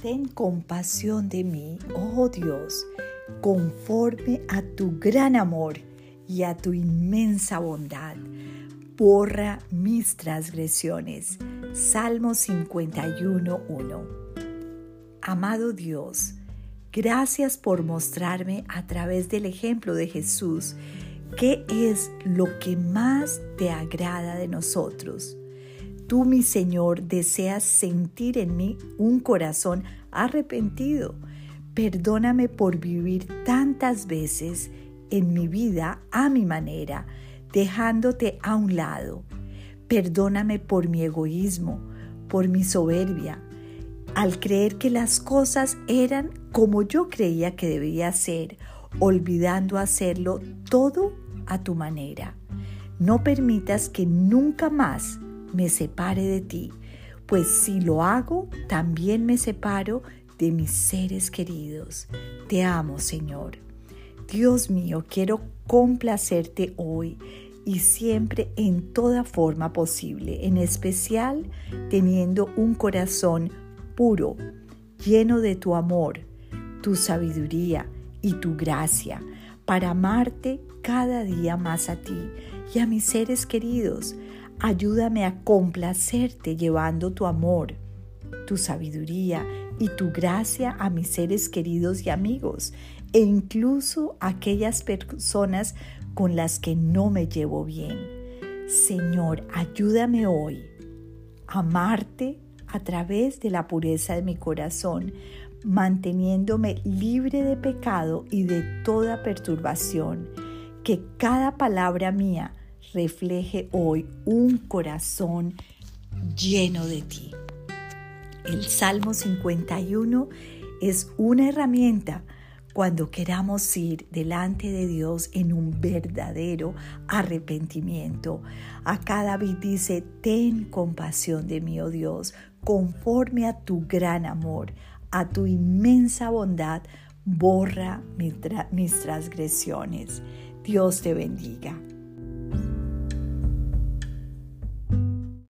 ten compasión de mí, oh Dios, conforme a tu gran amor y a tu inmensa bondad. Borra mis transgresiones. Salmo 51.1. Amado Dios, gracias por mostrarme a través del ejemplo de Jesús qué es lo que más te agrada de nosotros Tú, mi Señor, deseas sentir en mí un corazón arrepentido. Perdóname por vivir tantas veces en mi vida a mi manera, dejándote a un lado. Perdóname por mi egoísmo, por mi soberbia, al creer que las cosas eran como yo creía que debía ser, olvidando hacerlo todo a tu manera. No permitas que nunca más me separe de ti, pues si lo hago, también me separo de mis seres queridos. Te amo, Señor. Dios mío, quiero complacerte hoy y siempre en toda forma posible, en especial teniendo un corazón puro, lleno de tu amor, tu sabiduría y tu gracia, para amarte cada día más a ti y a mis seres queridos, Ayúdame a complacerte llevando tu amor, tu sabiduría y tu gracia a mis seres queridos y amigos e incluso a aquellas personas con las que no me llevo bien. Señor, ayúdame hoy a amarte a través de la pureza de mi corazón, manteniéndome libre de pecado y de toda perturbación. Que cada palabra mía refleje hoy un corazón lleno de ti. El Salmo 51 es una herramienta cuando queramos ir delante de Dios en un verdadero arrepentimiento. Acá David dice, ten compasión de mí, oh Dios, conforme a tu gran amor, a tu inmensa bondad, borra mis transgresiones. Dios te bendiga.